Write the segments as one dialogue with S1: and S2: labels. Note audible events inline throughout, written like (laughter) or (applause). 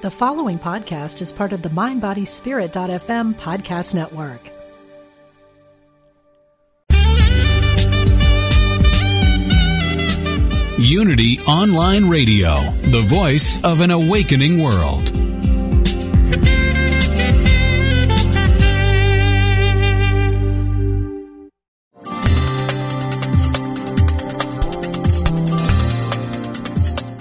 S1: The following podcast is part of the MindBodySpirit.fm podcast network.
S2: Unity Online Radio, the voice of an awakening world.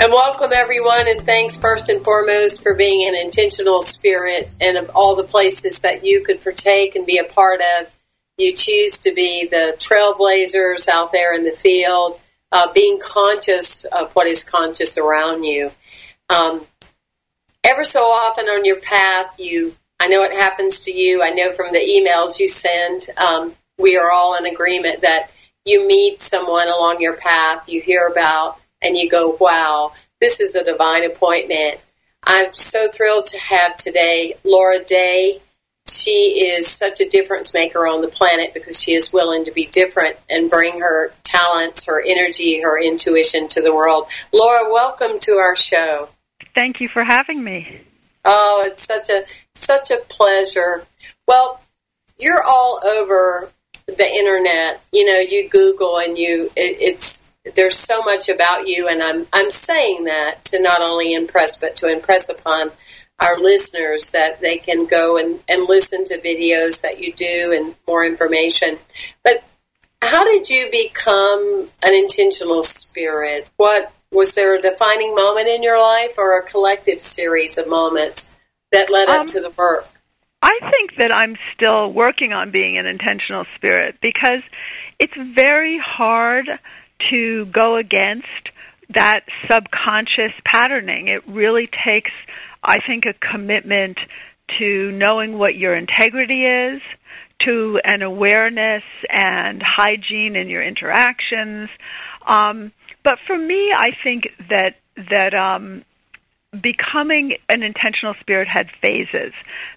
S3: And welcome everyone and thanks first and foremost for being an intentional spirit and of all the places that you could partake and be a part of. You choose to be the trailblazers out there in the field, uh, being conscious of what is conscious around you. Um, ever so often on your path, you, I know it happens to you. I know from the emails you send, um, we are all in agreement that you meet someone along your path, you hear about and you go, wow, this is a divine appointment. I'm so thrilled to have today Laura Day. She is such a difference maker on the planet because she is willing to be different and bring her talents, her energy, her intuition to the world. Laura, welcome to our show.
S4: Thank you for having me.
S3: Oh, it's such a such a pleasure. Well, you're all over the internet. You know, you Google and you it, it's there's so much about you, and I'm I'm saying that to not only impress, but to impress upon our listeners that they can go and, and listen to videos that you do and more information. But how did you become an intentional spirit? What was there a defining moment in your life or a collective series of moments that led um, up to the work?
S4: I think that I'm still working on being an intentional spirit because it's very hard to go against that subconscious patterning. It really takes, I think, a commitment to knowing what your integrity is, to an awareness and hygiene in your interactions. Um, but for me, I think that that um, becoming an intentional spirit had phases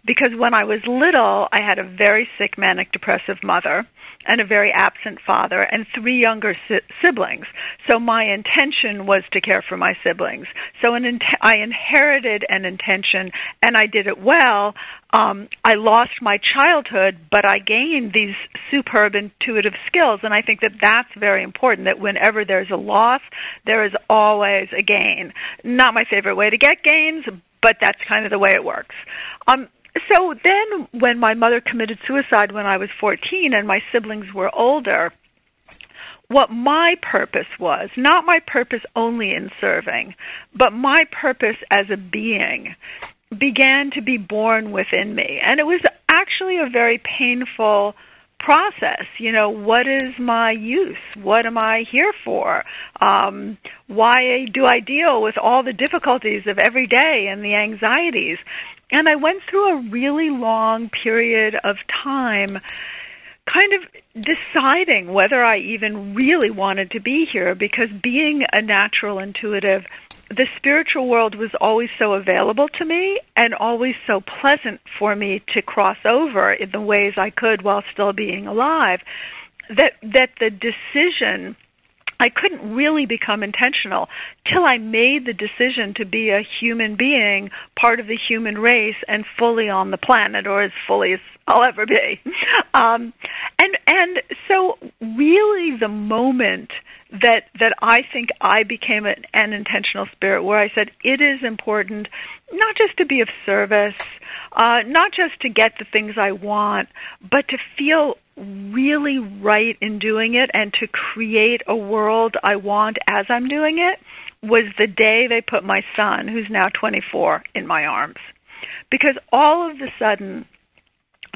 S4: because when I was little, I had a very sick manic depressive mother and a very absent father and three younger si- siblings. So my intention was to care for my siblings. So an int- I inherited an intention and I did it well. Um, I lost my childhood, but I gained these superb intuitive skills, and I think that that's very important. That whenever there's a loss, there is always a gain. Not my favorite way to get gains, but that's kind of the way it works. Um, so then when my mother committed suicide when I was 14 and my siblings were older, what my purpose was, not my purpose only in serving, but my purpose as a being, began to be born within me. And it was actually a very painful process. You know, what is my use? What am I here for? Um, why do I deal with all the difficulties of every day and the anxieties? And I went through a really long period of time kind of deciding whether I even really wanted to be here because being a natural intuitive, the spiritual world was always so available to me and always so pleasant for me to cross over in the ways I could while still being alive that that the decision I couldn't really become intentional till I made the decision to be a human being, part of the human race, and fully on the planet, or as fully as I'll ever be. Um, and and so, really, the moment that that I think I became an, an intentional spirit, where I said it is important not just to be of service, uh, not just to get the things I want, but to feel really right in doing it and to create a world I want as I'm doing it was the day they put my son, who's now 24, in my arms. Because all of a sudden,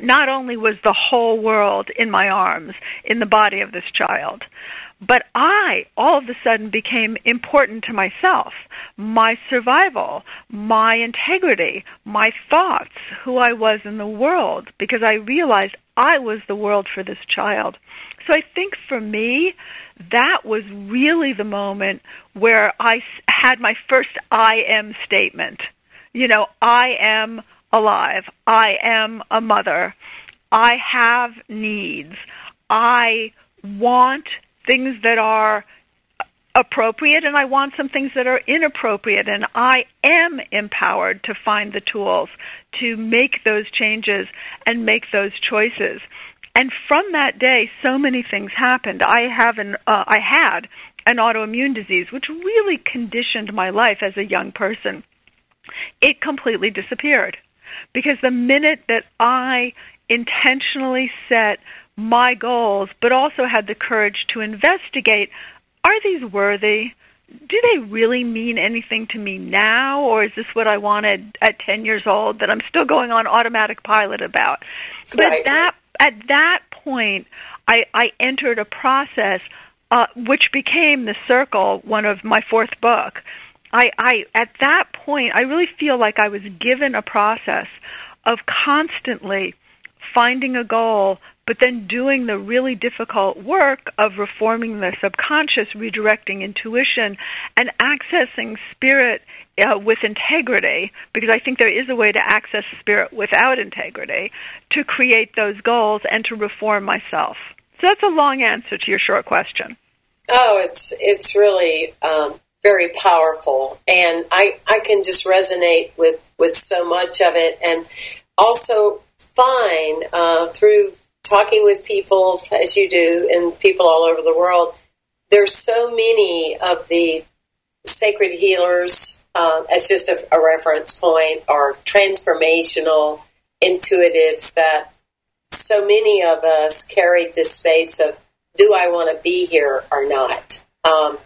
S4: not only was the whole world in my arms, in the body of this child, But I all of a sudden became important to myself, my survival, my integrity, my thoughts, who I was in the world, because I realized I was the world for this child. So I think for me, that was really the moment where I had my first I am statement. You know, I am alive. I am a mother. I have needs. I want things that are appropriate and I want some things that are inappropriate and I am empowered to find the tools to make those changes and make those choices. And from that day, so many things happened. I have an, uh, I had an autoimmune disease, which really conditioned my life as a young person. It completely disappeared because the minute that I intentionally set my goals, but also had the courage to investigate are these worthy? Do they really mean anything to me now, or is this what I wanted at 10 years old that I'm still going on automatic pilot about? But right. at that, at that point, I, I entered a process uh, which became The Circle, one of my fourth book. I, I, at that point, I really feel like I was given a process of constantly finding a goal, but then doing the really difficult work of reforming the subconscious, redirecting intuition, and accessing spirit uh, with integrity, because I think there is a way to access spirit without integrity, to create those goals and to reform myself. So that's a long answer to your short question.
S3: Oh, it's it's really um, very powerful, and I I can just resonate with with so much of it, and also find uh, through talking with people as you do and people all over the world, there's so many of the sacred healers, uh, as just a, a reference point, or transformational intuitives that so many of us carried this space of, do I want to be here or not? Um,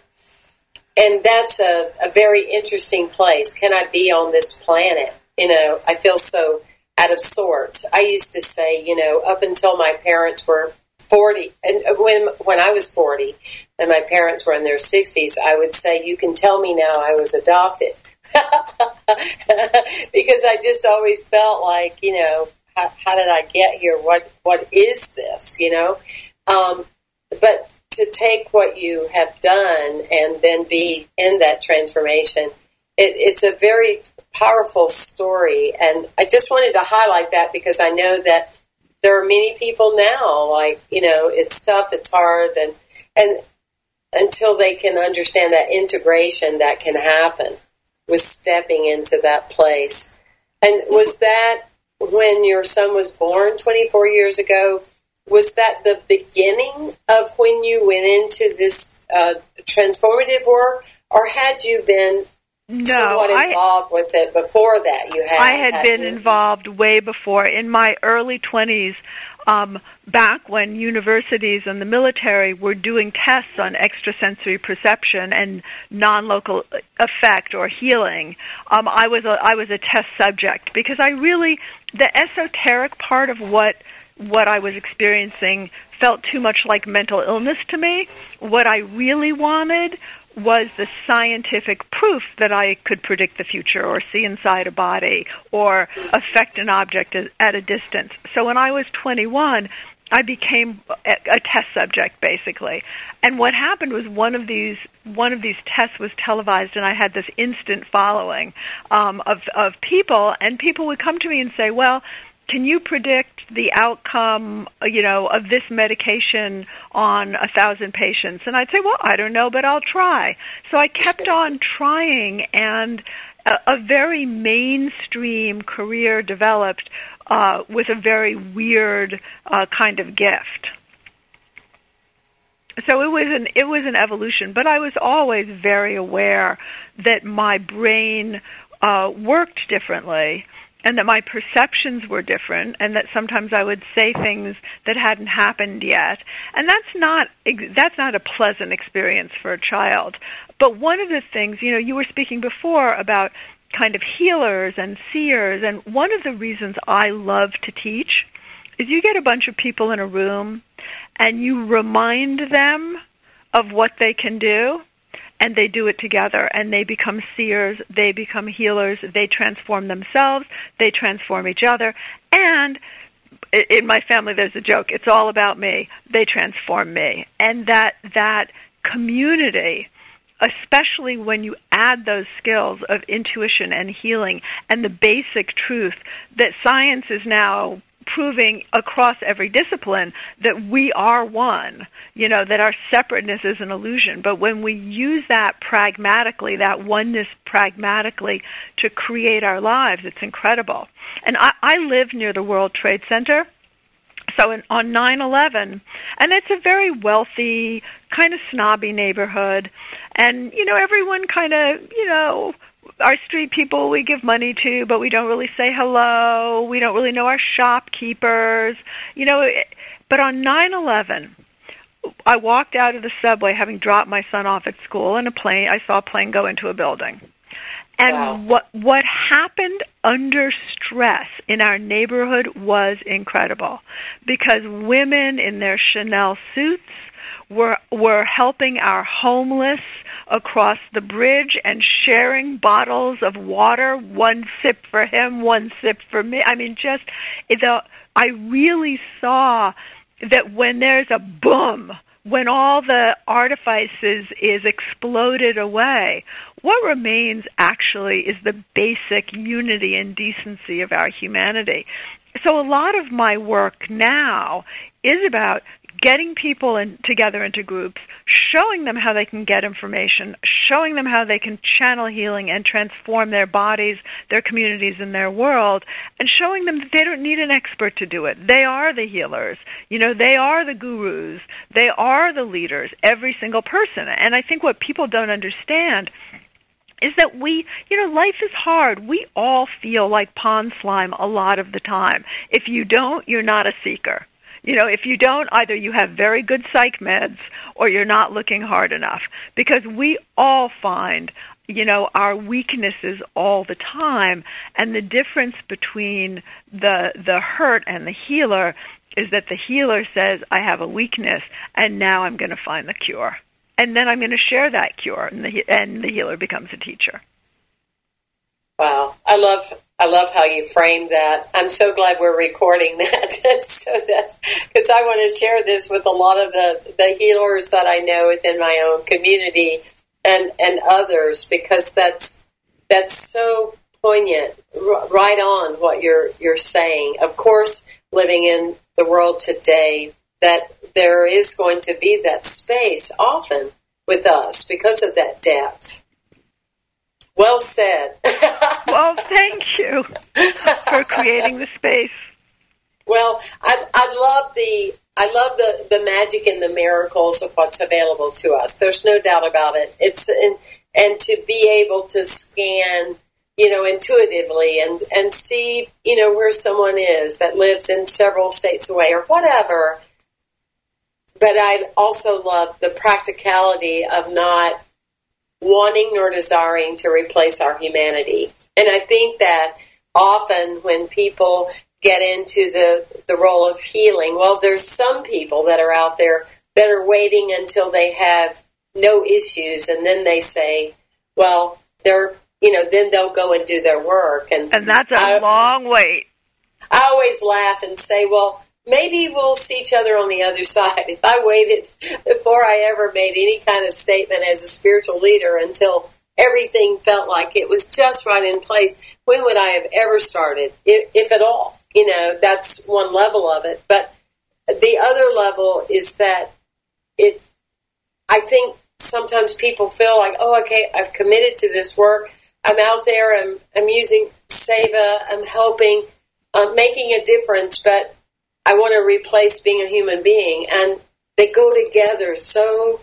S3: and that's a, a very interesting place. Can I be on this planet? You know, I feel so out of sorts. I used to say, you know, up until my parents were 40, and when, when I was 40 and my parents were in their 60s, I would say, you can tell me now I was adopted. (laughs) because I just always felt like, you know, how, how, did I get here? What, what is this, you know? Um, but to take what you have done and then be in that transformation, it, it's a very powerful story. And I just wanted to highlight that because I know that there are many people now, like, you know, it's tough, it's hard, and, and until they can understand that integration that can happen with stepping into that place. And was that when your son was born 24 years ago? Was that the beginning of when you went into this uh, transformative work, or had you been
S4: no,
S3: somewhat involved I, with it before that. You had.
S4: I had,
S3: had
S4: been
S3: you?
S4: involved way before. In my early twenties, um, back when universities and the military were doing tests on extrasensory perception and non-local effect or healing, um, I was a, I was a test subject because I really the esoteric part of what what I was experiencing felt too much like mental illness to me. What I really wanted was the scientific proof that I could predict the future or see inside a body or affect an object at a distance. So when I was 21, I became a test subject basically. And what happened was one of these one of these tests was televised, and I had this instant following um, of of people, and people would come to me and say, "Well." Can you predict the outcome, you know, of this medication on a thousand patients? And I'd say, well, I don't know, but I'll try. So I kept on trying, and a, a very mainstream career developed uh, with a very weird uh, kind of gift. So it was an it was an evolution, but I was always very aware that my brain uh, worked differently and that my perceptions were different and that sometimes I would say things that hadn't happened yet. And that's not that's not a pleasant experience for a child. But one of the things you know you were speaking before about kind of healers and seers and one of the reasons I love to teach is you get a bunch of people in a room and you remind them of what they can do and they do it together and they become seers, they become healers, they transform themselves, they transform each other, and in my family there's a joke, it's all about me. They transform me. And that that community especially when you add those skills of intuition and healing and the basic truth that science is now proving across every discipline that we are one, you know, that our separateness is an illusion. But when we use that pragmatically, that oneness pragmatically to create our lives, it's incredible. And I, I live near the World Trade Center. So in, on 9/11, and it's a very wealthy, kind of snobby neighborhood, and you know everyone kind of you know our street people we give money to, but we don't really say hello. We don't really know our shopkeepers. You know, but on 9/11, I walked out of the subway having dropped my son off at school and a plane I saw a plane go into a building. And wow. what what happened under stress in our neighborhood was incredible because women in their Chanel suits were were helping our homeless across the bridge and sharing bottles of water, one sip for him, one sip for me. I mean, just the I really saw that when there's a boom, when all the artifices is exploded away, what remains actually is the basic unity and decency of our humanity. So a lot of my work now is about getting people in, together into groups, showing them how they can get information, showing them how they can channel healing and transform their bodies, their communities, and their world, and showing them that they don't need an expert to do it. They are the healers. You know, they are the gurus. They are the leaders, every single person. And I think what people don't understand is that we, you know, life is hard. We all feel like pond slime a lot of the time. If you don't, you're not a seeker. You know, if you don't, either you have very good psych meds or you're not looking hard enough. Because we all find, you know, our weaknesses all the time. And the difference between the, the hurt and the healer is that the healer says, I have a weakness and now I'm going to find the cure. And then I'm going to share that cure and the, and the healer becomes a teacher.
S3: Wow, I love I love how you frame that. I'm so glad we're recording (laughs) that, so that because I want to share this with a lot of the the healers that I know within my own community and and others because that's that's so poignant, right on what you're you're saying. Of course, living in the world today, that there is going to be that space often with us because of that depth well said. (laughs)
S4: well, thank you for creating the space.
S3: Well, I, I love the I love the, the magic and the miracles of what's available to us. There's no doubt about it. It's and and to be able to scan, you know, intuitively and and see, you know, where someone is that lives in several states away or whatever. But I also love the practicality of not wanting nor desiring to replace our humanity. And I think that often when people get into the, the role of healing, well, there's some people that are out there that are waiting until they have no issues and then they say, well, they're, you know, then they'll go and do their work. And,
S4: and that's a I, long wait.
S3: I always laugh and say, well, maybe we'll see each other on the other side. If I waited before I ever made any kind of statement as a spiritual leader until everything felt like it was just right in place, when would I have ever started, if, if at all? You know, that's one level of it. But the other level is that it, I think sometimes people feel like, oh, okay, I've committed to this work. I'm out there, I'm, I'm using Seva, I'm helping, I'm making a difference, but I want to replace being a human being, and they go together so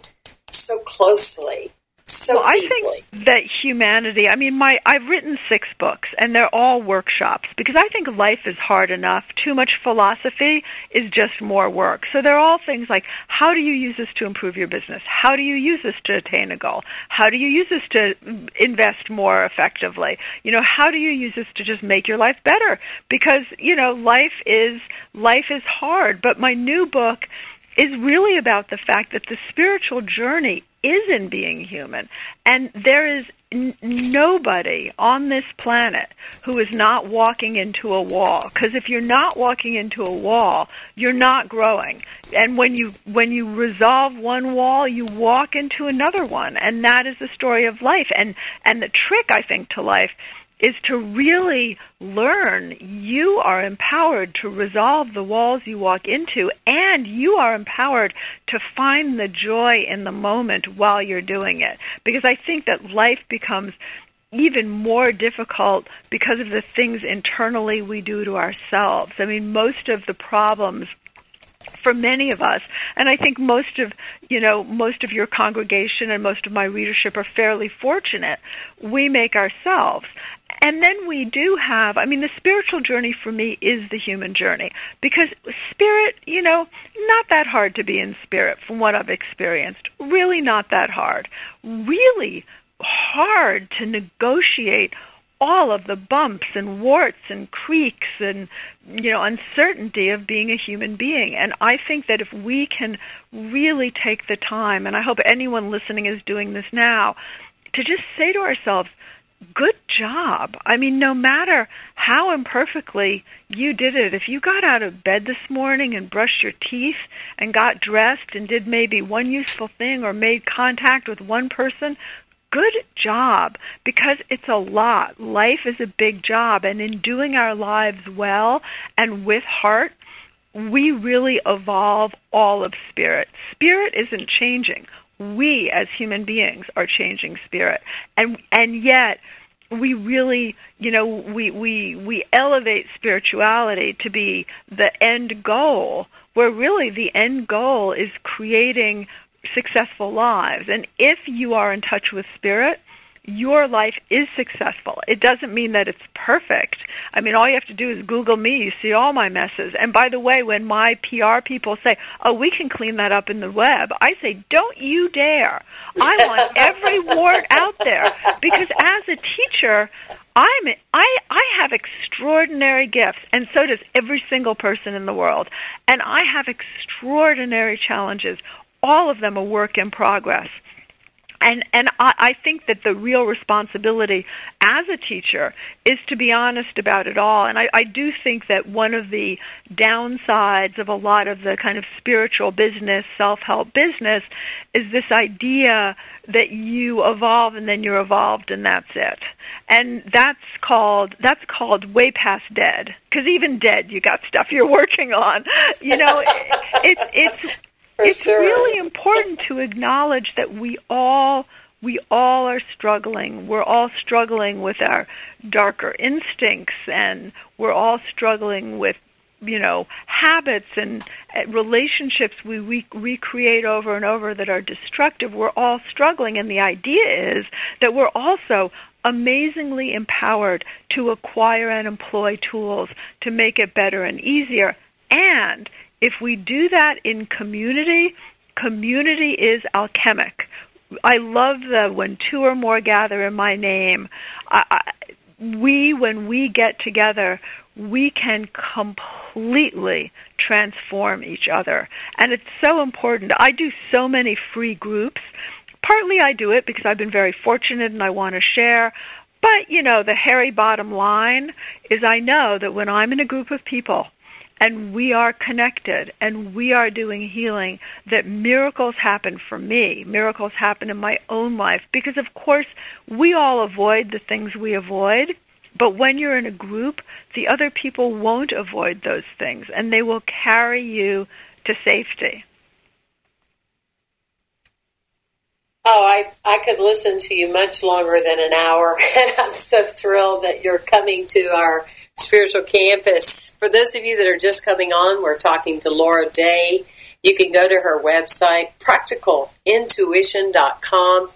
S3: so closely. So
S4: well,
S3: I
S4: think that humanity. I mean, my I've written six books, and they're all workshops because I think life is hard enough. Too much philosophy is just more work. So they're all things like how do you use this to improve your business? How do you use this to attain a goal? How do you use this to invest more effectively? You know, how do you use this to just make your life better? Because you know, life is life is hard. But my new book is really about the fact that the spiritual journey is in being human. And there is n- nobody on this planet who is not walking into a wall. Because if you're not walking into a wall, you're not growing. And when you when you resolve one wall, you walk into another one, and that is the story of life. And and the trick, I think, to life is to really learn. You are empowered to resolve the walls you walk into and you are empowered to find the joy in the moment while you're doing it. Because i think that life becomes even more difficult because of the things internally we do to ourselves. I mean most of the problems for many of us and i think most of you know most of your congregation and most of my readership are fairly fortunate we make ourselves and then we do have, I mean, the spiritual journey for me is the human journey because spirit, you know, not that hard to be in spirit from what I've experienced. Really not that hard. Really hard to negotiate all of the bumps and warts and creaks and you know uncertainty of being a human being and i think that if we can really take the time and i hope anyone listening is doing this now to just say to ourselves good job. I mean, no matter how imperfectly you did it, if you got out of bed this morning and brushed your teeth and got dressed and did maybe one useful thing or made contact with one person, good job because it's a lot. Life is a big job, and in doing our lives well and with heart, we really evolve all of spirit. Spirit isn't changing we as human beings are changing spirit. And and yet we really you know we we we elevate spirituality to be the end goal where really the end goal is creating successful lives. And if you are in touch with spirit your life is successful. It doesn't mean that it's perfect. I mean, all you have to do is Google me. You see all my messes. And by the way, when my PR people say, "Oh, we can clean that up in the web," I say, "Don't you dare! I want (laughs) every wart out there because as a teacher." I'm I I have extraordinary gifts and so does every single person in the world. And I have extraordinary challenges. All of them a work in progress. And and I, I think that the real responsibility as a teacher is to be honest about it all. And I, I do think that one of the downsides of a lot of the kind of spiritual business, self help business, is this idea that you evolve and then you're evolved and that's it. And that's called that's called way past dead. Because even dead, you got stuff you're (laughs) working on. You know, it, it's it's it's
S3: sure.
S4: really important to acknowledge that we all we all are struggling. We're all struggling with our darker instincts and we're all struggling with you know habits and uh, relationships we re- recreate over and over that are destructive we're all struggling and the idea is that we're also amazingly empowered to acquire and employ tools to make it better and easier and if we do that in community, community is alchemic. I love the when two or more gather in my name. I, I, we, when we get together, we can completely transform each other. And it's so important. I do so many free groups. Partly I do it because I've been very fortunate and I want to share. But, you know, the hairy bottom line is I know that when I'm in a group of people and we are connected and we are doing healing, that miracles happen for me. Miracles happen in my own life because, of course, we all avoid the things we avoid. But when you're in a group, the other people won't avoid those things and they will carry you to safety.
S3: Oh, I, I could listen to you much longer than an hour, (laughs) and I'm so thrilled that you're coming to our spiritual campus. For those of you that are just coming on, we're talking to Laura Day. You can go to her website, practicalintuition.com.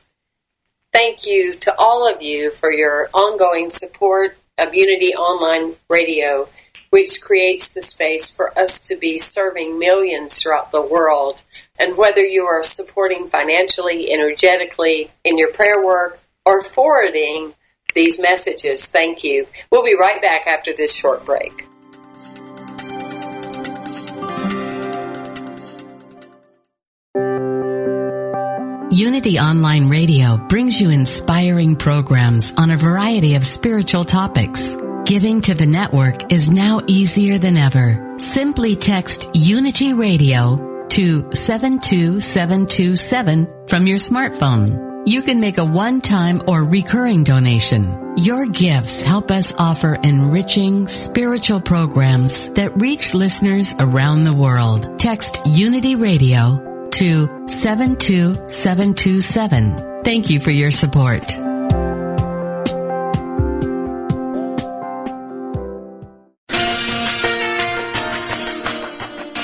S3: Thank you to all of you for your ongoing support of Unity Online Radio, which creates the space for us to be serving millions throughout the world. And whether you are supporting financially, energetically, in your prayer work, or forwarding these messages. Thank you. We'll be right back after this short break.
S5: Unity Online Radio brings you inspiring programs on a variety of spiritual topics. Giving to the network is now easier than ever. Simply text Unity Radio to 72727 from your smartphone. You can make a one-time or recurring donation. Your gifts help us offer enriching spiritual programs that reach listeners around the world. Text Unity Radio to 72727. Thank you for your support.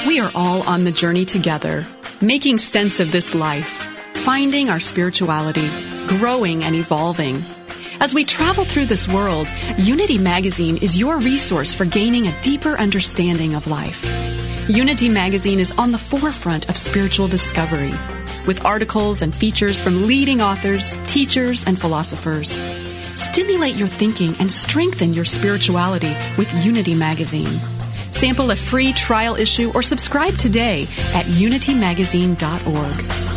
S6: We are all on the journey together, making sense of this life finding our spirituality, growing and evolving. As we travel through this world, Unity Magazine is your resource for gaining a deeper understanding of life. Unity Magazine is on the forefront of spiritual discovery, with articles and features from leading authors, teachers, and philosophers. Stimulate your thinking and strengthen your spirituality with Unity Magazine. Sample a free trial issue or subscribe today at unitymagazine.org.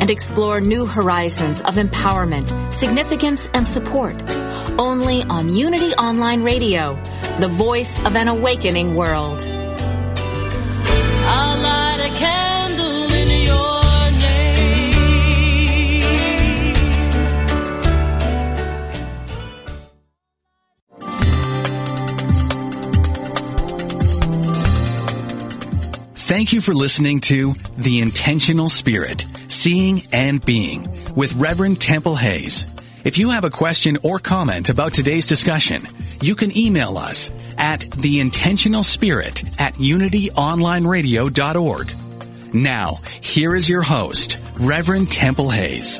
S7: and explore new horizons of empowerment, significance, and support. Only on Unity Online Radio, the voice of an awakening world.
S8: I'll light a candle in your
S9: Thank you for listening to The Intentional Spirit Seeing and Being with Reverend Temple Hayes. If you have a question or comment about today's discussion, you can email us at theintentionalspirit at unityonlineradio.org. Now, here is your host, Reverend Temple Hayes.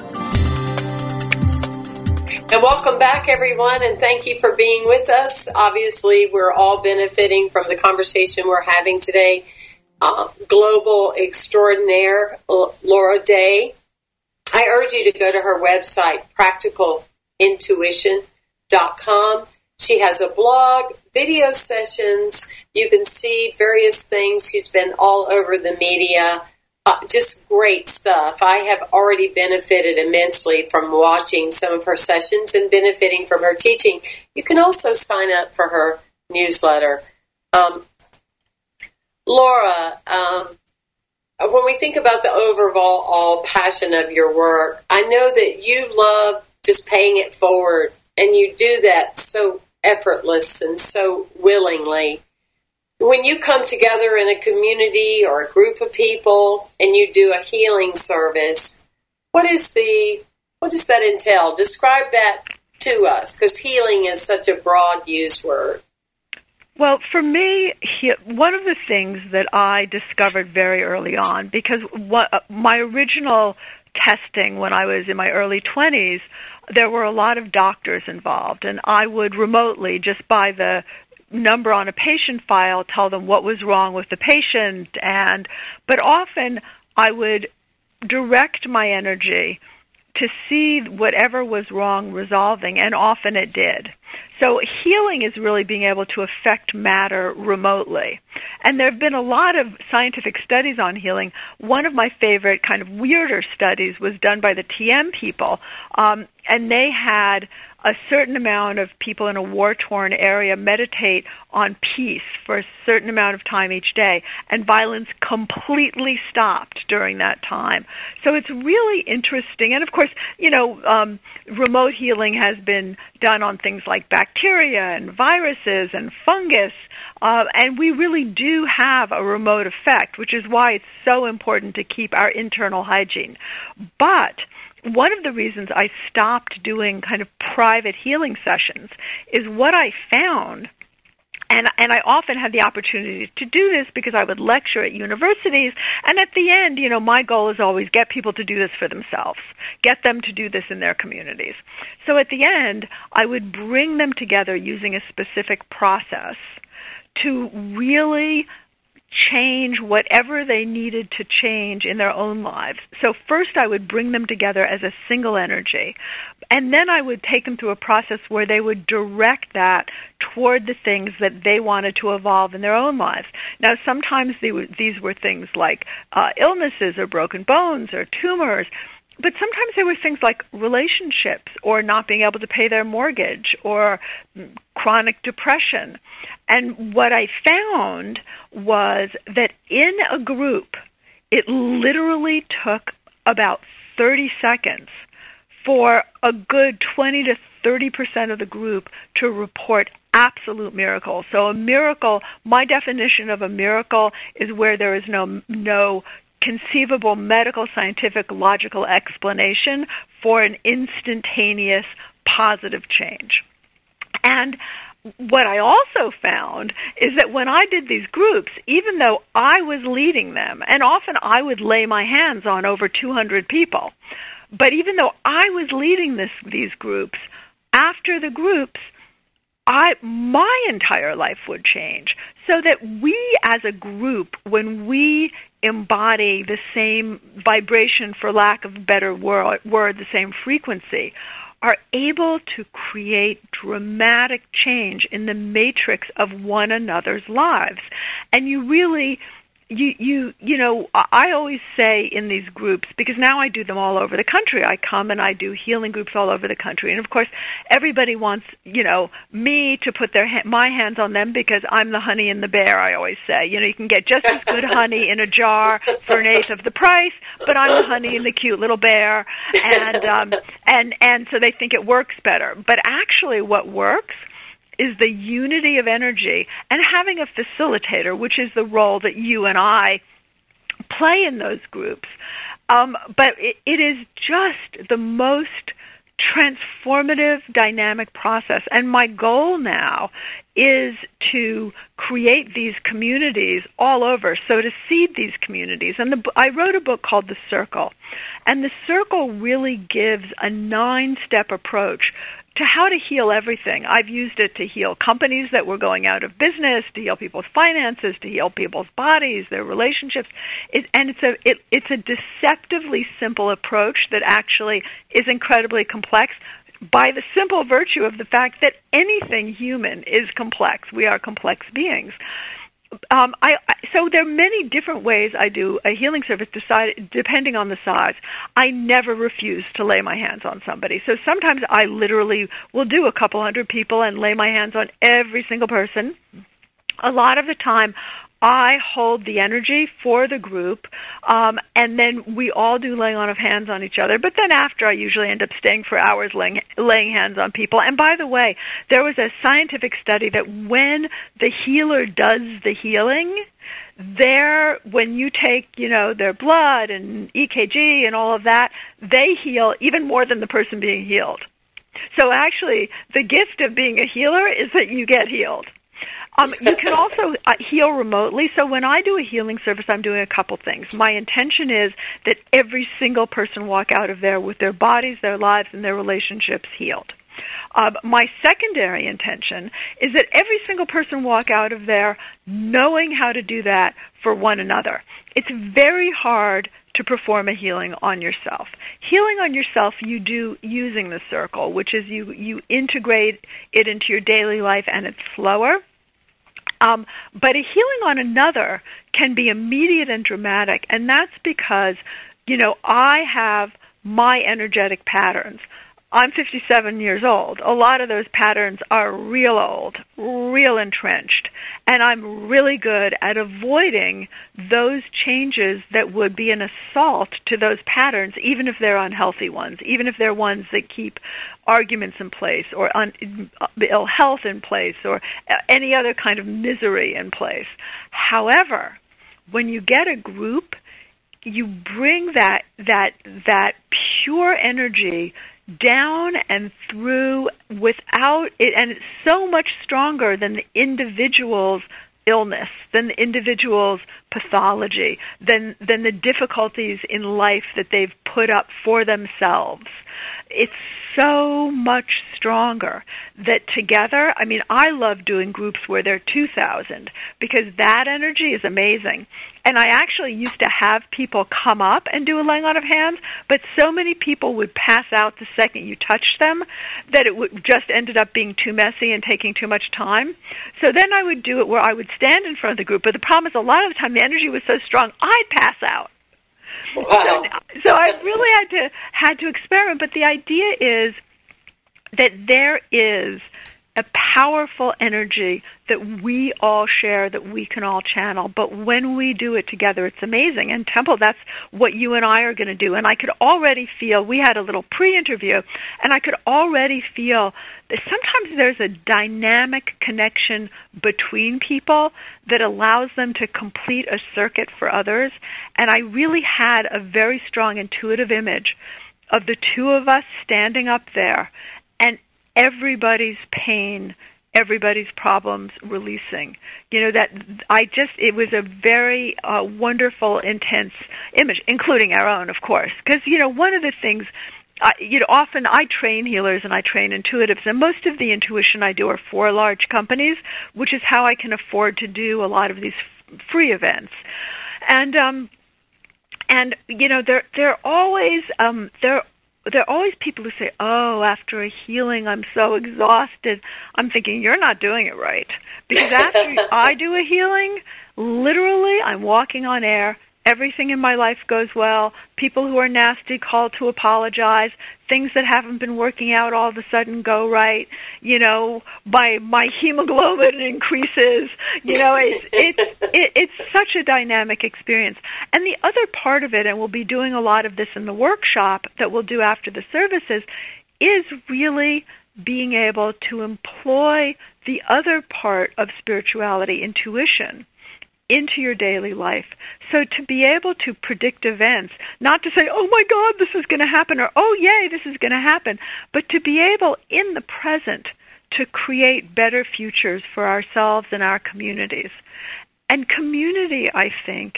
S3: And welcome back, everyone, and thank you for being with us. Obviously, we're all benefiting from the conversation we're having today uh, global extraordinaire, Laura Day. I urge you to go to her website, practicalintuition.com. She has a blog, video sessions. You can see various things. She's been all over the media. Uh, just great stuff. I have already benefited immensely from watching some of her sessions and benefiting from her teaching. You can also sign up for her newsletter. Um, Laura, um, when we think about the overall passion of your work, I know that you love just paying it forward, and you do that so effortless and so willingly. When you come together in a community or a group of people and you do a healing service, what is the what does that entail? Describe that to us, because healing is such a broad used word.
S4: Well, for me, one of the things that I discovered very early on, because what, uh, my original testing when I was in my early 20s, there were a lot of doctors involved, and I would remotely, just by the number on a patient file, tell them what was wrong with the patient, and but often I would direct my energy to see whatever was wrong resolving, and often it did. So healing is really being able to affect matter remotely. And there have been a lot of scientific studies on healing. One of my favorite kind of weirder studies was done by the TM people, um, and they had a certain amount of people in a war torn area meditate on peace for a certain amount of time each day, and violence completely stopped during that time. So it's really interesting. And of course, you know, um, remote healing has been done on things like bacteria and viruses and fungus. Uh, and we really do have a remote effect, which is why it's so important to keep our internal hygiene. But one of the reasons I stopped doing kind of private healing sessions is what I found and and I often had the opportunity to do this because I would lecture at universities and at the end you know my goal is always get people to do this for themselves get them to do this in their communities. So at the end I would bring them together using a specific process to really change whatever they needed to change in their own lives. So first I would bring them together as a single energy. And then I would take them through a process where they would direct that toward the things that they wanted to evolve in their own lives. Now sometimes these were things like uh, illnesses or broken bones or tumors but sometimes there were things like relationships or not being able to pay their mortgage or chronic depression. And what I found was that in a group, it literally took about 30 seconds for a good 20 to 30% of the group to report absolute miracles. So a miracle, my definition of a miracle is where there is no no conceivable medical, scientific, logical explanation for an instantaneous positive change. And what I also found is that when I did these groups, even though I was leading them, and often I would lay my hands on over 200 people, but even though I was leading this, these groups, after the groups, I my entire life would change. So that we as a group when we embody the same vibration for lack of a better word, word the same frequency are able to create dramatic change in the matrix of one another's lives. And you really you you you know I always say in these groups because now I do them all over the country. I come and I do healing groups all over the country, and of course everybody wants you know me to put their ha- my hands on them because I'm the honey in the bear. I always say you know you can get just as good honey in a jar for an eighth of the price, but I'm the honey in the cute little bear, and um, and and so they think it works better. But actually, what works is the unity of energy and having a facilitator, which is the role that you and I play in those groups. Um, but it, it is just the most transformative dynamic process. And my goal now is to create these communities all over. So to seed these communities. And the, I wrote a book called The Circle. And The Circle really gives a nine step approach to how to heal everything. I've used it to heal companies that were going out of business, to heal people's finances, to heal people's bodies, their relationships. It, and it's a it, it's a deceptively simple approach that actually is incredibly complex by the simple virtue of the fact that anything human is complex. We are complex beings um, I, so there are many different ways I do a healing service decide, depending on the size. I never refuse to lay my hands on somebody. So sometimes I literally will do a couple hundred people and lay my hands on every single person. A lot of the time I hold the energy for the group, um, and then we all do laying on of hands on each other. But then after, I usually end up staying for hours laying, laying hands on people. And by the way, there was a scientific study that when the healer does the healing, there, when you take, you know, their blood and EKG and all of that, they heal even more than the person being healed. So actually, the gift of being a healer is that you get healed. Um, you can also uh, heal remotely. So when I do a healing service, I'm doing a couple things. My intention is that every single person walk out of there with their bodies, their lives, and their relationships healed. Uh, my secondary intention is that every single person walk out of there knowing how to do that for one another. It's very hard to perform a healing on yourself. Healing on yourself you do using the circle, which is you, you integrate it into your daily life and it's slower. Um, but a healing on another can be immediate and dramatic, and that's because, you know, I have my energetic patterns. I'm 57 years old. A lot of those patterns are real old, real entrenched, and I'm really good at avoiding those changes that would be an assault to those patterns, even if they're unhealthy ones, even if they're ones that keep arguments in place or un- ill health in place or any other kind of misery in place. However, when you get a group you bring that that that pure energy down and through without it and it's so much stronger than the individual's illness, than the individual's pathology, than than the difficulties in life that they've put up for themselves. It's so much stronger that together, I mean, I love doing groups where there are 2,000 because that energy is amazing. And I actually used to have people come up and do a laying on of hands, but so many people would pass out the second you touched them that it would just ended up being too messy and taking too much time. So then I would do it where I would stand in front of the group, but the problem is a lot of the time the energy was so strong, I'd pass out.
S3: Wow.
S4: So, so I really had to had to experiment, but the idea is that there is a powerful energy that we all share, that we can all channel. But when we do it together, it's amazing. And Temple, that's what you and I are going to do. And I could already feel, we had a little pre-interview, and I could already feel that sometimes there's a dynamic connection between people that allows them to complete a circuit for others. And I really had a very strong intuitive image of the two of us standing up there and everybody's pain, everybody's problems releasing. You know that I just it was a very uh, wonderful, intense image, including our own, of course, because you know one of the things. I, you know, often I train healers and I train intuitives, and most of the intuition I do are for large companies, which is how I can afford to do a lot of these f- free events. And um, and you know, they're they're always um, they're there are always people who say, "Oh, after a healing, I'm so exhausted." I'm thinking you're not doing it right because after (laughs) I do a healing, literally, I'm walking on air. Everything in my life goes well. People who are nasty call to apologize. Things that haven't been working out all of a sudden go right. You know, my my hemoglobin increases. You know, it's it's (laughs) it, it's such a dynamic experience. And the other part of it, and we'll be doing a lot of this in the workshop that we'll do after the services, is really being able to employ the other part of spirituality, intuition into your daily life. So to be able to predict events, not to say, oh my God, this is going to happen, or oh yay, this is going to happen, but to be able in the present to create better futures for ourselves and our communities. And community, I think,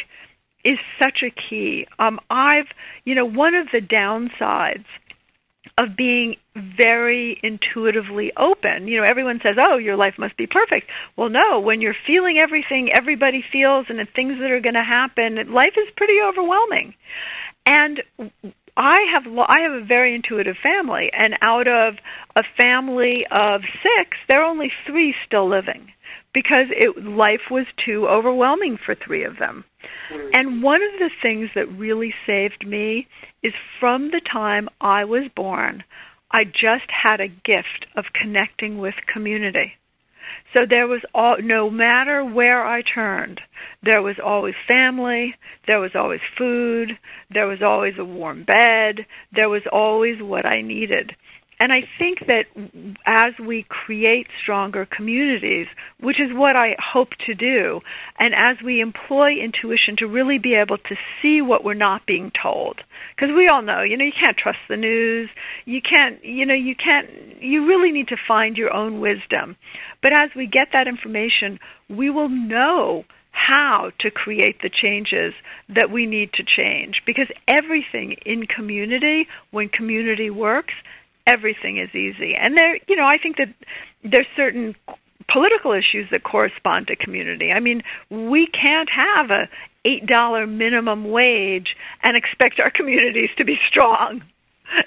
S4: is such a key. Um, I've, you know, one of the downsides of being very intuitively open. You know, everyone says, "Oh, your life must be perfect." Well, no, when you're feeling everything everybody feels and the things that are going to happen, life is pretty overwhelming. And I have I have a very intuitive family, and out of a family of 6, there are only 3 still living because it, life was too overwhelming for 3 of them. And one of the things that really saved me is from the time I was born, I just had a gift of connecting with community. So there was all, no matter where I turned, there was always family, there was always food, there was always a warm bed, there was always what I needed. And I think that as we create stronger communities, which is what I hope to do, and as we employ intuition to really be able to see what we're not being told, because we all know, you know, you can't trust the news, you can't, you know, you can't, you really need to find your own wisdom. But as we get that information, we will know how to create the changes that we need to change. Because everything in community, when community works, everything is easy. And there, you know, I think that there's certain political issues that correspond to community. I mean, we can't have a eight dollar minimum wage and expect our communities to be strong. (laughs)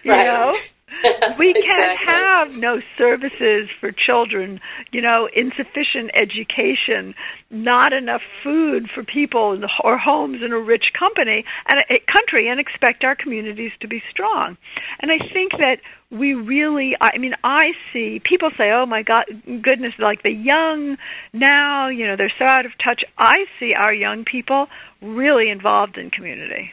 S4: You
S3: Right.
S4: know? (laughs) we can't
S3: Exactly.
S4: have no services for children, you know, insufficient education, not enough food for people in the, or homes in a rich company and a, a country and expect our communities to be strong. And I think that we really I mean I see people say, "Oh my god, goodness, like the young now, you know, they're so out of touch." I see our young people really involved in community.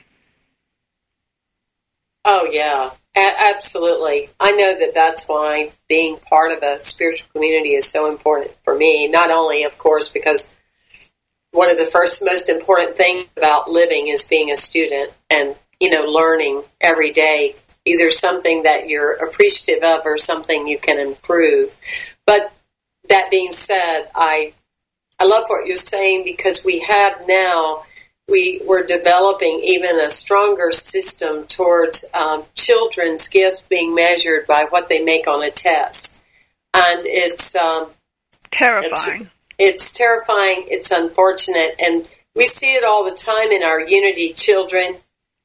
S3: Oh yeah, a- absolutely. I know that that's why being part of a spiritual community is so important for me. Not only, of course, because one of the first most important things about living is being a student and you know learning every day either something that you're appreciative of or something you can improve but that being said i i love what you're saying because we have now we we're developing even a stronger system towards um, children's gifts being measured by what they make on a test. And it's um,
S4: terrifying.
S3: It's, it's terrifying it's unfortunate and we see it all the time in our unity children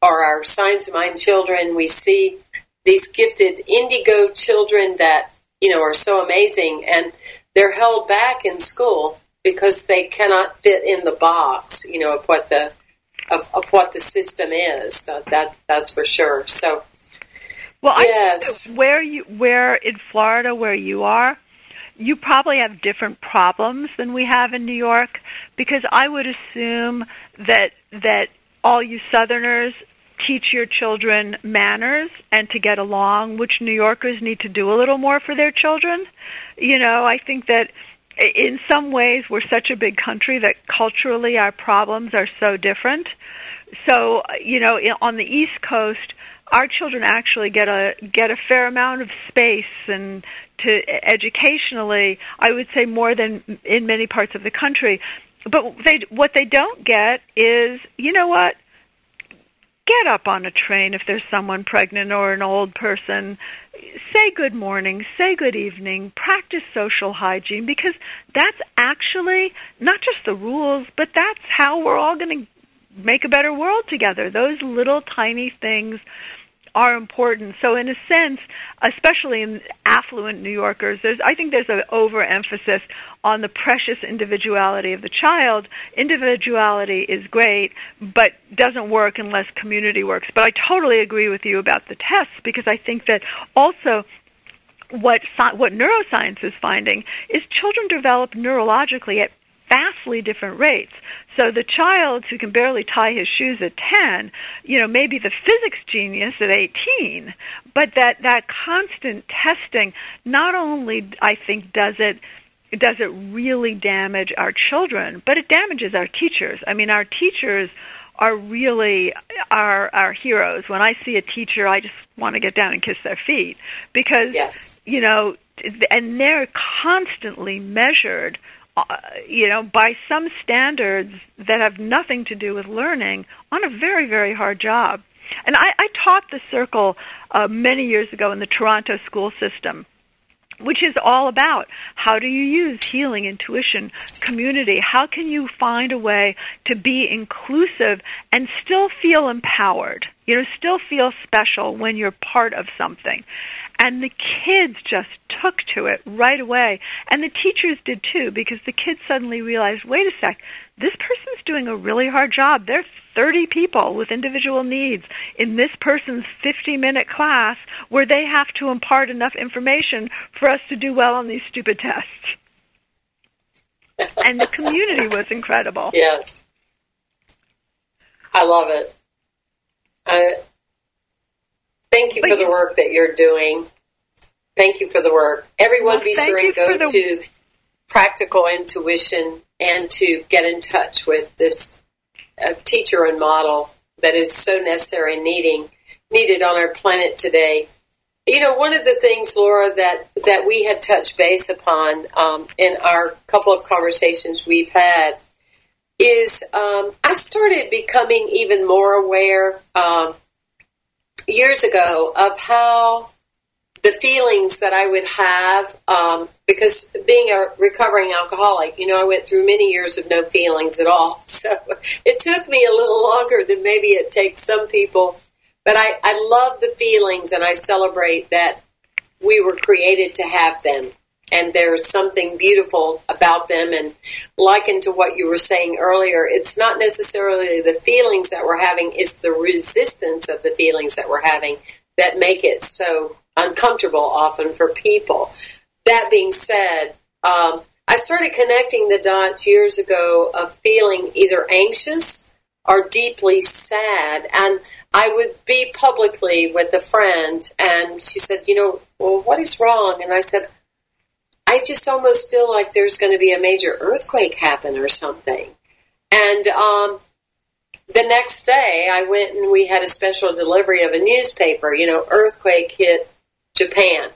S3: or our Science of Mind children. We see these gifted indigo children that you know are so amazing and they're held back in school because they cannot fit in the box, you know, of what the of, of what the system is. That, that that's for sure. So,
S4: well,
S3: yes.
S4: I where you where in Florida where you are, you probably have different problems than we have in New York because I would assume that that all you Southerners teach your children manners and to get along, which New Yorkers need to do a little more for their children. You know, I think that in some ways we're such a big country that culturally our problems are so different. So, you know, on the East Coast, our children actually get a get a fair amount of space and to educationally, I would say more than in many parts of the country. But they what they don't get is, you know what? Get up on a train if there's someone pregnant or an old person. Say good morning, say good evening, practice social hygiene because that's actually not just the rules, but that's how we're all going to make a better world together. Those little tiny things are important. So in a sense, especially in affluent New Yorkers, there's I think there's an overemphasis on the precious individuality of the child. Individuality is great, but doesn't work unless community works. But I totally agree with you about the tests because I think that also what what neuroscience is finding is children develop neurologically at vastly different rates. So the child who can barely tie his shoes at 10, you know, maybe the physics genius at 18, but that, that constant testing not only, I think, does it does it really damage our children, but it damages our teachers. I mean, our teachers are really our our heroes. When I see a teacher, I just want to get down and kiss their feet because
S3: yes.
S4: you know, and they're constantly measured uh, you know, by some standards that have nothing to do with learning on a very, very hard job. And I, I taught the circle uh, many years ago in the Toronto school system which is all about how do you use healing, intuition, community? How can you find a way to be inclusive and still feel empowered? You know, still feel special when you're part of something. And the kids just took to it right away. And the teachers did too, because the kids suddenly realized, wait a sec, this person's doing a really hard job. There's 30 people with individual needs in this person's 50 minute class where they have to impart enough information for us to do well on these stupid tests. and the community was incredible.
S3: Yes. I love it. I, Thank you but for the work that you're doing. Thank you for the work. Everyone
S4: well,
S3: be sure and go the... to Practical Intuition and to get in touch with this uh, teacher and model that is so necessary and needing, needed on our planet today. You know, one of the things, Laura, that, that we had touched base upon um, in our couple of conversations we've had is um, I started becoming even more aware um, years ago of how the feelings that I would have, um, because being a recovering alcoholic, you know, I went through many years of no feelings at all. (laughs) So it took me a little longer than maybe it takes some people. But I, I love the feelings and I celebrate that we were created to have them and there's something beautiful about them. And likened to what you were saying earlier, it's not necessarily the feelings that we're having, it's the resistance of the feelings that we're having that make it so uncomfortable often for people. That being said, um, I started connecting the dots years ago of feeling either anxious or deeply sad. And I would be publicly with a friend, and she said, You know, well, what is wrong? And I said, I just almost feel like there's going to be a major earthquake happen or something. And um, the next day, I went and we had a special delivery of a newspaper. You know, earthquake hit Japan,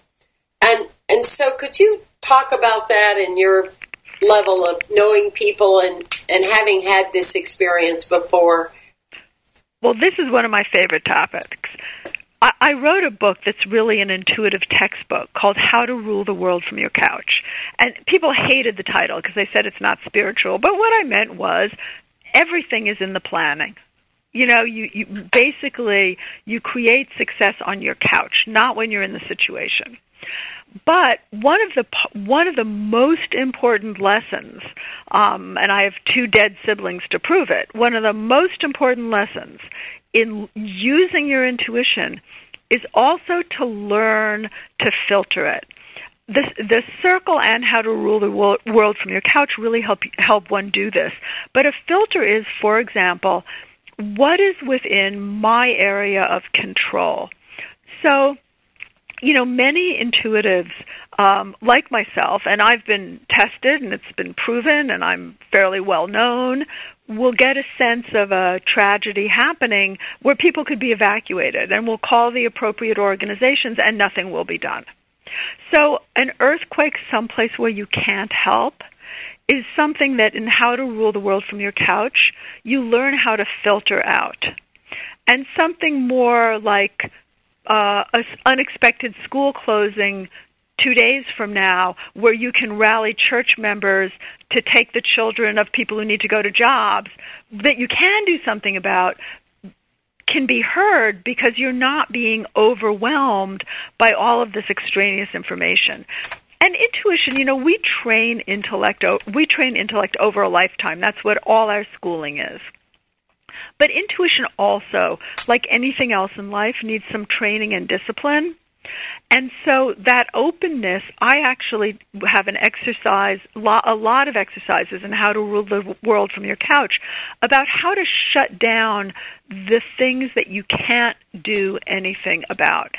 S3: and and so could you talk about that and your level of knowing people and and having had this experience before?
S4: Well, this is one of my favorite topics. I, wrote a book that's really an intuitive textbook called How to Rule the World from Your Couch. And people hated the title because they said it's not spiritual. But what I meant was everything is in the planning. You know, you, you basically you create success on your couch, not when you're in the situation. But one of the one of the most important lessons, um, and I have two dead siblings to prove it. One of the most important lessons in using your intuition is also to learn to filter it. The, the circle and how to rule the world from your couch really help help one do this. But a filter is, for example, what is within my area of control. So, you know, many intuitives, um, like myself, and I've been tested and it's been proven, and I'm fairly well known we'll get a sense of a tragedy happening where people could be evacuated and we'll call the appropriate organizations and nothing will be done. So an earthquake someplace where you can't help is something that in how to rule the world from your couch, you learn how to filter out. And something more like uh, an unexpected school closing two days from now where you can rally church members to take the children of people who need to go to jobs that you can do something about can be heard because you're not being overwhelmed by all of this extraneous information. And intuition, you know, we train intellect we train intellect over a lifetime. That's what all our schooling is. But intuition also, like anything else in life, needs some training and discipline. And so that openness, I actually have an exercise, a lot of exercises in how to rule the world from your couch about how to shut down the things that you can't do anything about.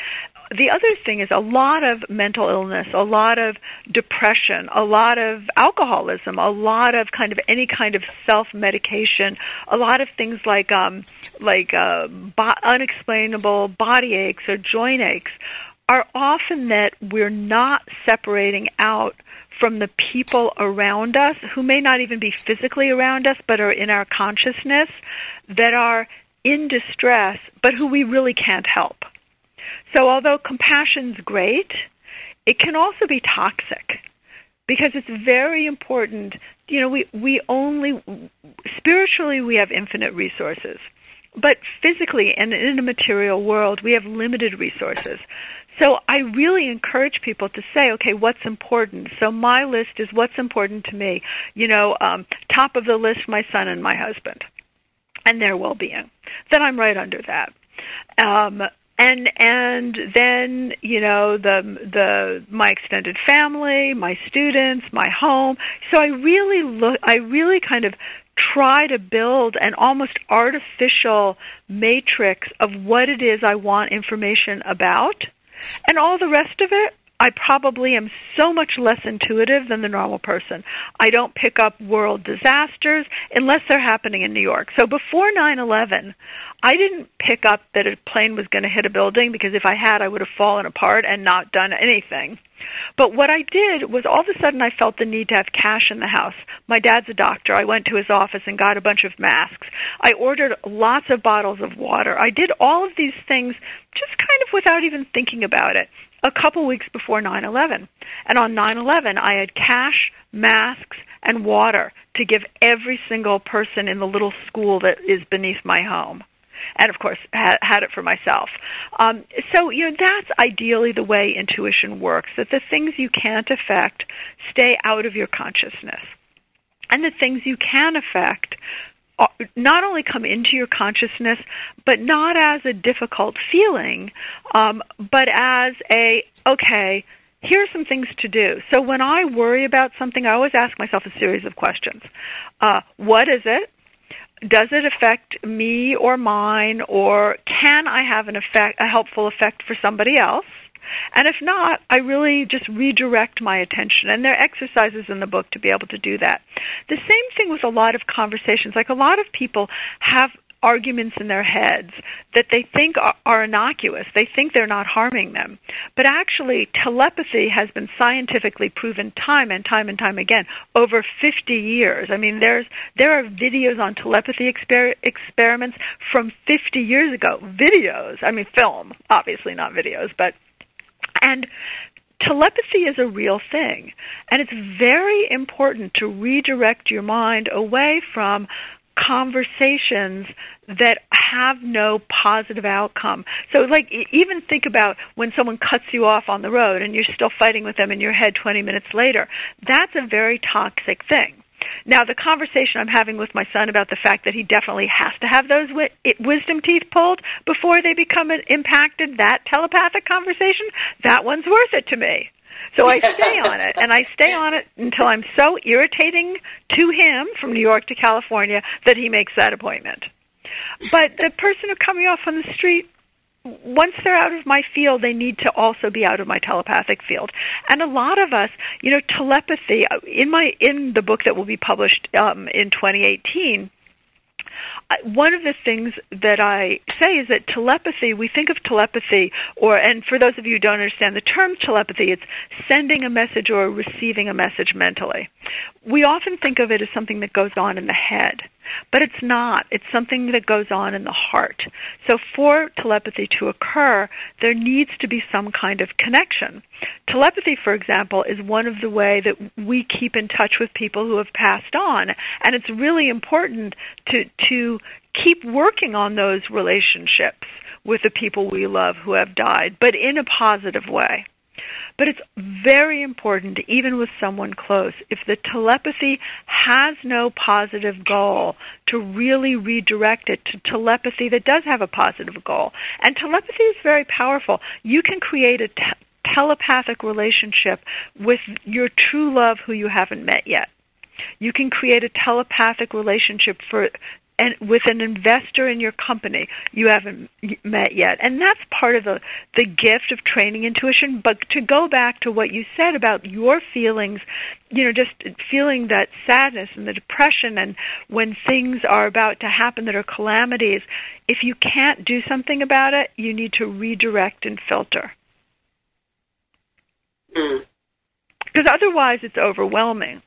S4: The other thing is a lot of mental illness, a lot of depression, a lot of alcoholism, a lot of kind of any kind of self medication, a lot of things like um, like uh, bo- unexplainable body aches or joint aches are often that we're not separating out from the people around us who may not even be physically around us but are in our consciousness that are in distress but who we really can't help. So although compassion's great, it can also be toxic because it's very important. You know, we, we only, spiritually, we have infinite resources. But physically and in a material world, we have limited resources. So I really encourage people to say, okay, what's important? So my list is what's important to me. You know, um, top of the list, my son and my husband, and their well-being. Then I'm right under that. Um, and and then you know the the my extended family, my students, my home. So I really look. I really kind of try to build an almost artificial matrix of what it is I want information about and all the rest of it, I probably am so much less intuitive than the normal person. I don't pick up world disasters unless they're happening in New York. So before 9/11, I didn't pick up that a plane was going to hit a building because if I had, I would have fallen apart and not done anything. But what I did was all of a sudden I felt the need to have cash in the house. My dad's a doctor. I went to his office and got a bunch of masks. I ordered lots of bottles of water. I did all of these things just kind of without even thinking about it a couple weeks before 9/11. And on 9/11, I had cash, masks, and water to give every single person in the little school that is beneath my home and of course had, had it for myself. Um, so you know that's ideally the way intuition works. That the things you can't affect stay out of your consciousness, and the things you can affect not only come into your consciousness, but not as a difficult feeling, um, but as a okay. Here are some things to do. So when I worry about something, I always ask myself a series of questions. Uh, what is it? does it affect me or mine or can I have an effect a helpful effect for somebody else? And if not, I really just redirect my attention. And there are exercises in the book to be able to do that. The same thing with a lot of conversations. Like a lot of people have arguments in their heads that they think are, are, innocuous. They think they're not harming them. But actually, telepathy has been scientifically proven time and time and time again over 50 years. I mean, there's there are videos on telepathy exper- experiments from 50 years ago. Videos. I mean, film, obviously not videos, but and telepathy is a real thing. And it's very important to redirect your mind away from conversations that have no positive outcome. So like even think about when someone cuts you off on the road and you're still fighting with them in your head 20 minutes later. That's a very toxic thing. Now, the conversation I'm having with my son about the fact that he definitely has to have those wisdom teeth pulled before they become impacted, that telepathic conversation, that one's worth it to me. So I stay on it, and I stay on it until I'm so irritating to him from New York to California that he makes that appointment. But the person who me off on the street, once they're out of my field, they need to also be out of my telepathic field. And a lot of us, you know, telepathy in my in the book that will be published um, in 2018 one of the things that I say is that telepathy, we think of telepathy, or, and for those of you who don't understand the term telepathy, it's sending a message or receiving a message mentally. We often think of it as something that goes on in the head. But it's not. It's something that goes on in the heart. So for telepathy to occur, there needs to be some kind of connection. Telepathy, for example, is one of the way that we keep in touch with people who have passed on. And it's really important to, to keep working on those relationships with the people we love who have died, but in a positive way. But it's very important, even with someone close, if the telepathy has no positive goal, to really redirect it to telepathy that does have a positive goal. And telepathy is very powerful. You can create a te- telepathic relationship with your true love who you haven't met yet. You can create a telepathic relationship for and with an investor in your company you haven't met yet. And that's part of the, the gift of training intuition. But to go back to what you said about your feelings, you know, just feeling that sadness and the depression and when things are about to happen that are calamities, if you can't do something about it, you need to redirect and filter.
S3: Hmm.
S4: Because otherwise it's overwhelming.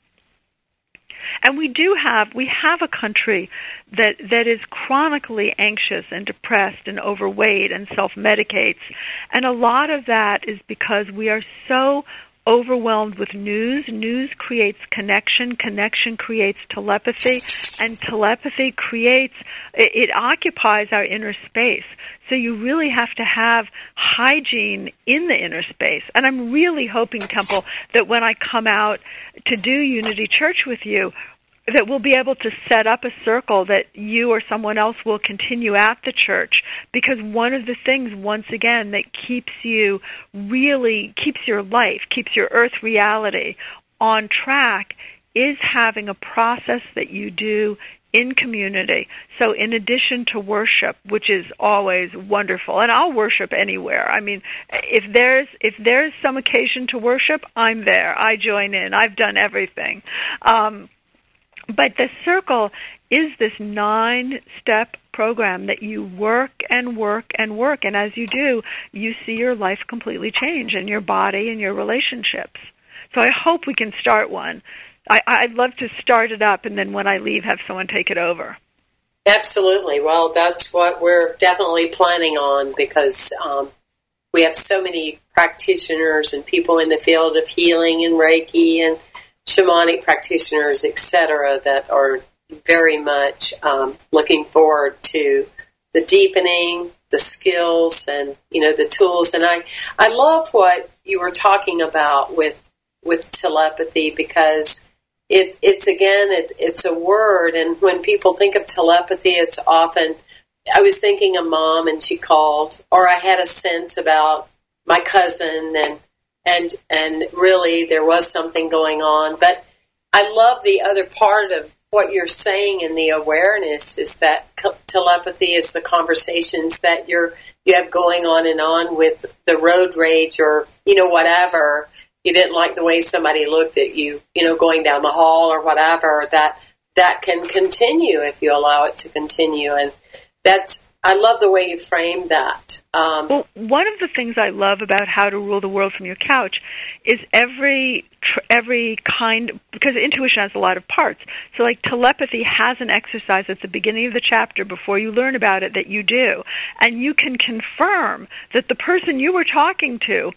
S4: And we do have we have a country that that is chronically anxious and depressed and overweight and self-medicates. And a lot of that is because we are so overwhelmed with news. News creates connection. Connection creates telepathy. And telepathy creates, it, it, occupies our inner space. So you really have to have hygiene in the inner space. And I'm really hoping, Temple, that when I come out to do Unity Church with you, that we'll be able to set up a circle that you or someone else will continue at the church because one of the things once again that keeps you really keeps your life keeps your earth reality on track is having a process that you do in community. So in addition to worship, which is always wonderful, and I'll worship anywhere. I mean, if there's if there's some occasion to worship, I'm there. I join in. I've done everything. Um, but the circle is this nine step program that you work and work and work. And as you do, you see your life completely change and your body and your relationships. So I hope we can start one. I, I'd love to start it up and then when I leave, have someone take it over.
S3: Absolutely. Well, that's what we're definitely planning on because um, we have so many practitioners and people in the field of healing and Reiki and shamanic practitioners, etc., that are very much um, looking forward to the deepening, the skills, and you know the tools. And I, I love what you were talking about with with telepathy because it, it's again it, it's a word, and when people think of telepathy, it's often. I was thinking of mom, and she called, or I had a sense about my cousin, and and and really there was something going on. But I love the other part of what you're saying in the awareness is that telepathy is the conversations that you're you have going on and on with the road rage or you know whatever you didn't like the way somebody looked at you you know going down the hall or whatever that that can continue if you allow it to continue and that's I love the way you framed that.
S4: Um, well, one of the things I love about how to rule the world from your couch is every every kind because intuition has a lot of parts. So, like telepathy has an exercise at the beginning of the chapter before you learn about it that you do, and you can confirm that the person you were talking to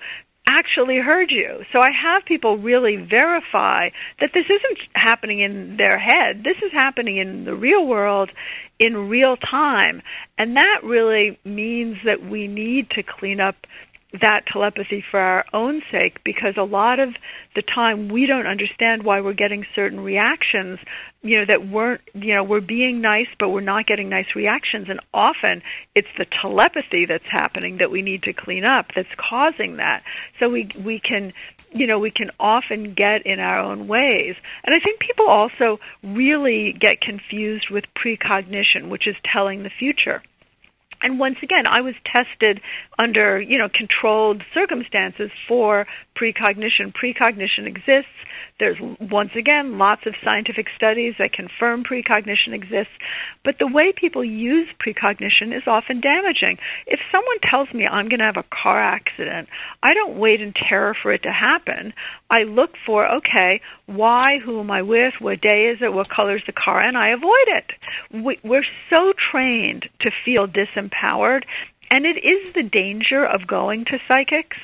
S4: actually heard you. So I have people really verify that this isn't happening in their head. This is happening in the real world in real time. And that really means that we need to clean up that telepathy for our own sake because a lot of the time we don't understand why we're getting certain reactions you know that weren't you know we're being nice but we're not getting nice reactions. And often it's the telepathy that's happening that we need to clean up that's causing that. So we we can you know we can often get in our own ways. And i think people also really get confused with precognition which is telling the future and once again, I was tested under, you know, controlled circumstances for precognition. Precognition exists. There's once again lots of scientific studies that confirm precognition exists, but the way people use precognition is often damaging. If someone tells me I'm going to have a car accident, I don't wait in terror for it to happen. I look for, okay, why, who am I with, what day is it, what color is the car, and I avoid it. We, we're so trained to feel disempowered, and it is the danger of going to psychics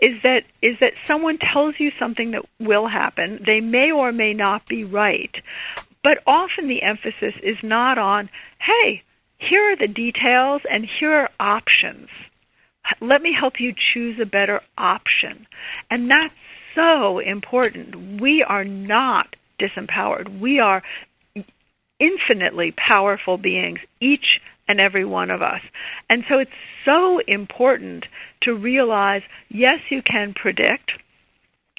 S4: is that is that someone tells you something that will happen. They may or may not be right, but often the emphasis is not on, "Hey, here are the details and here are options. Let me help you choose a better option." And that's so important. We are not disempowered. We are infinitely powerful beings, each and every one of us. And so it's so important to realize yes, you can predict,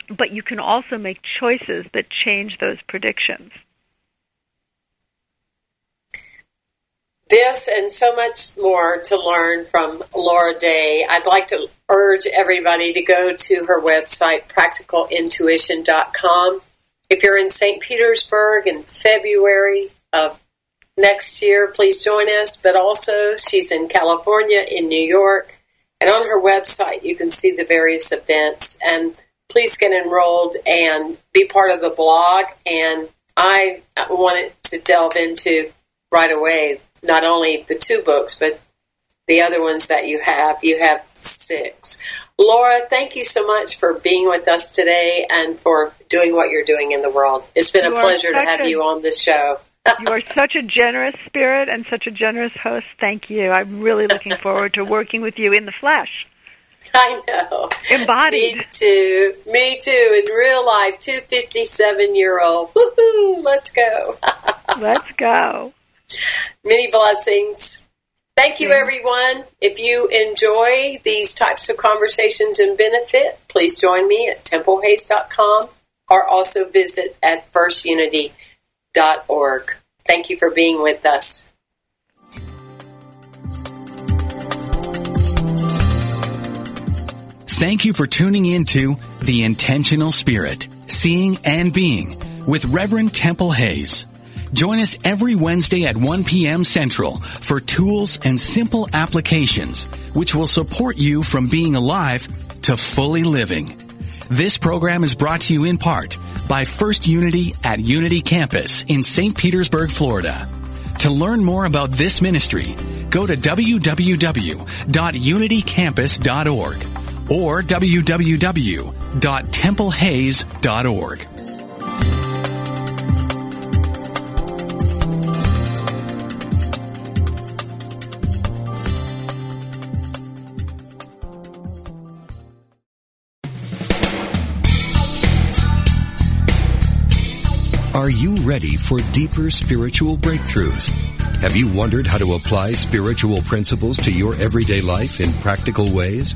S4: but you can also make choices that change those predictions.
S3: This and so much more to learn from Laura Day. I'd like to urge everybody to go to her website, practicalintuition.com. If you're in St. Petersburg in February of next year, please join us. But also, she's in California, in New York, and on her website, you can see the various events. And please get enrolled and be part of the blog. And I wanted to delve into right away not only the two books, but the other ones that you have. You have six. Laura, thank you so much for being with us today and for doing what you're doing in the world. It's been
S4: you
S3: a pleasure to have you on this show. (laughs)
S4: you are such a generous spirit and such a generous host. Thank you. I'm really looking (laughs) forward to working with you in the flesh.
S3: I know.
S4: Embodied.
S3: Me too. Me too. In real life, two fifty-seven year old. Woohoo! Let's go. (laughs)
S4: Let's go.
S3: Many blessings. Thank you, everyone. If you enjoy these types of conversations and benefit, please join me at templehayes.com or also visit at firstunity.com org. Thank you for being with us.
S9: Thank you for tuning in to The Intentional Spirit, Seeing and Being with Reverend Temple Hayes. Join us every Wednesday at 1 p.m. Central for tools and simple applications which will support you from being alive to fully living. This program is brought to you in part by First Unity at Unity Campus in St. Petersburg, Florida. To learn more about this ministry, go to www.unitycampus.org or www.templehayes.org.
S10: Are you ready for deeper spiritual breakthroughs? Have you wondered how to apply spiritual principles to your everyday life in practical ways?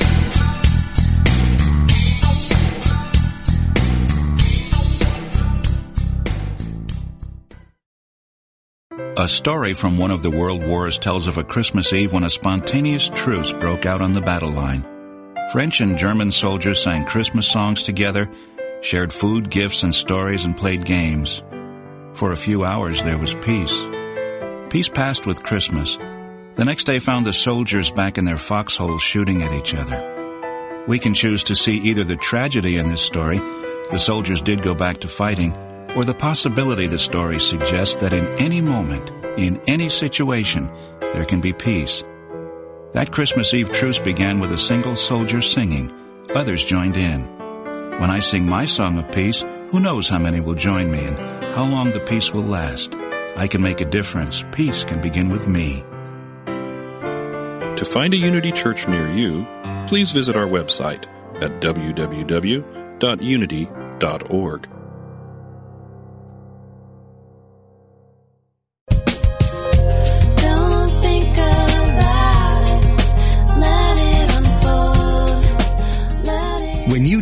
S11: A story from one of the world wars tells of a Christmas Eve when a spontaneous truce broke out on the battle line. French and German soldiers sang Christmas songs together, shared food, gifts, and stories, and played games. For a few hours there was peace. Peace passed with Christmas. The next day found the soldiers back in their foxholes shooting at each other. We can choose to see either the tragedy in this story, the soldiers did go back to fighting, or the possibility the story suggests that in any moment, in any situation, there can be peace. That Christmas Eve truce began with a single soldier singing. Others joined in. When I sing my song of peace, who knows how many will join me and how long the peace will last. I can make a difference. Peace can begin with me.
S12: To find a Unity Church near you, please visit our website at www.unity.org.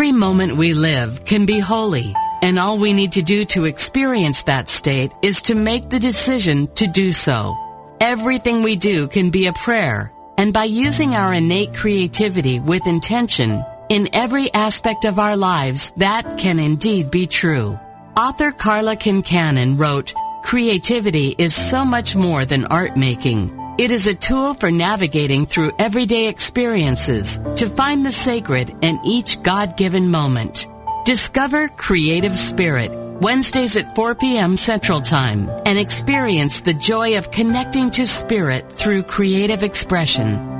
S5: Every moment we live can be holy, and all we need to do to experience that state is to make the decision to do so. Everything we do can be a prayer, and by using our innate creativity with intention in every aspect of our lives, that can indeed be true. Author Karla Kincannon wrote, Creativity is so much more than art making. It is a tool for navigating through everyday experiences to find the sacred in each God-given moment. Discover Creative Spirit Wednesdays at 4 p.m. Central Time and experience the joy of connecting to spirit through creative expression.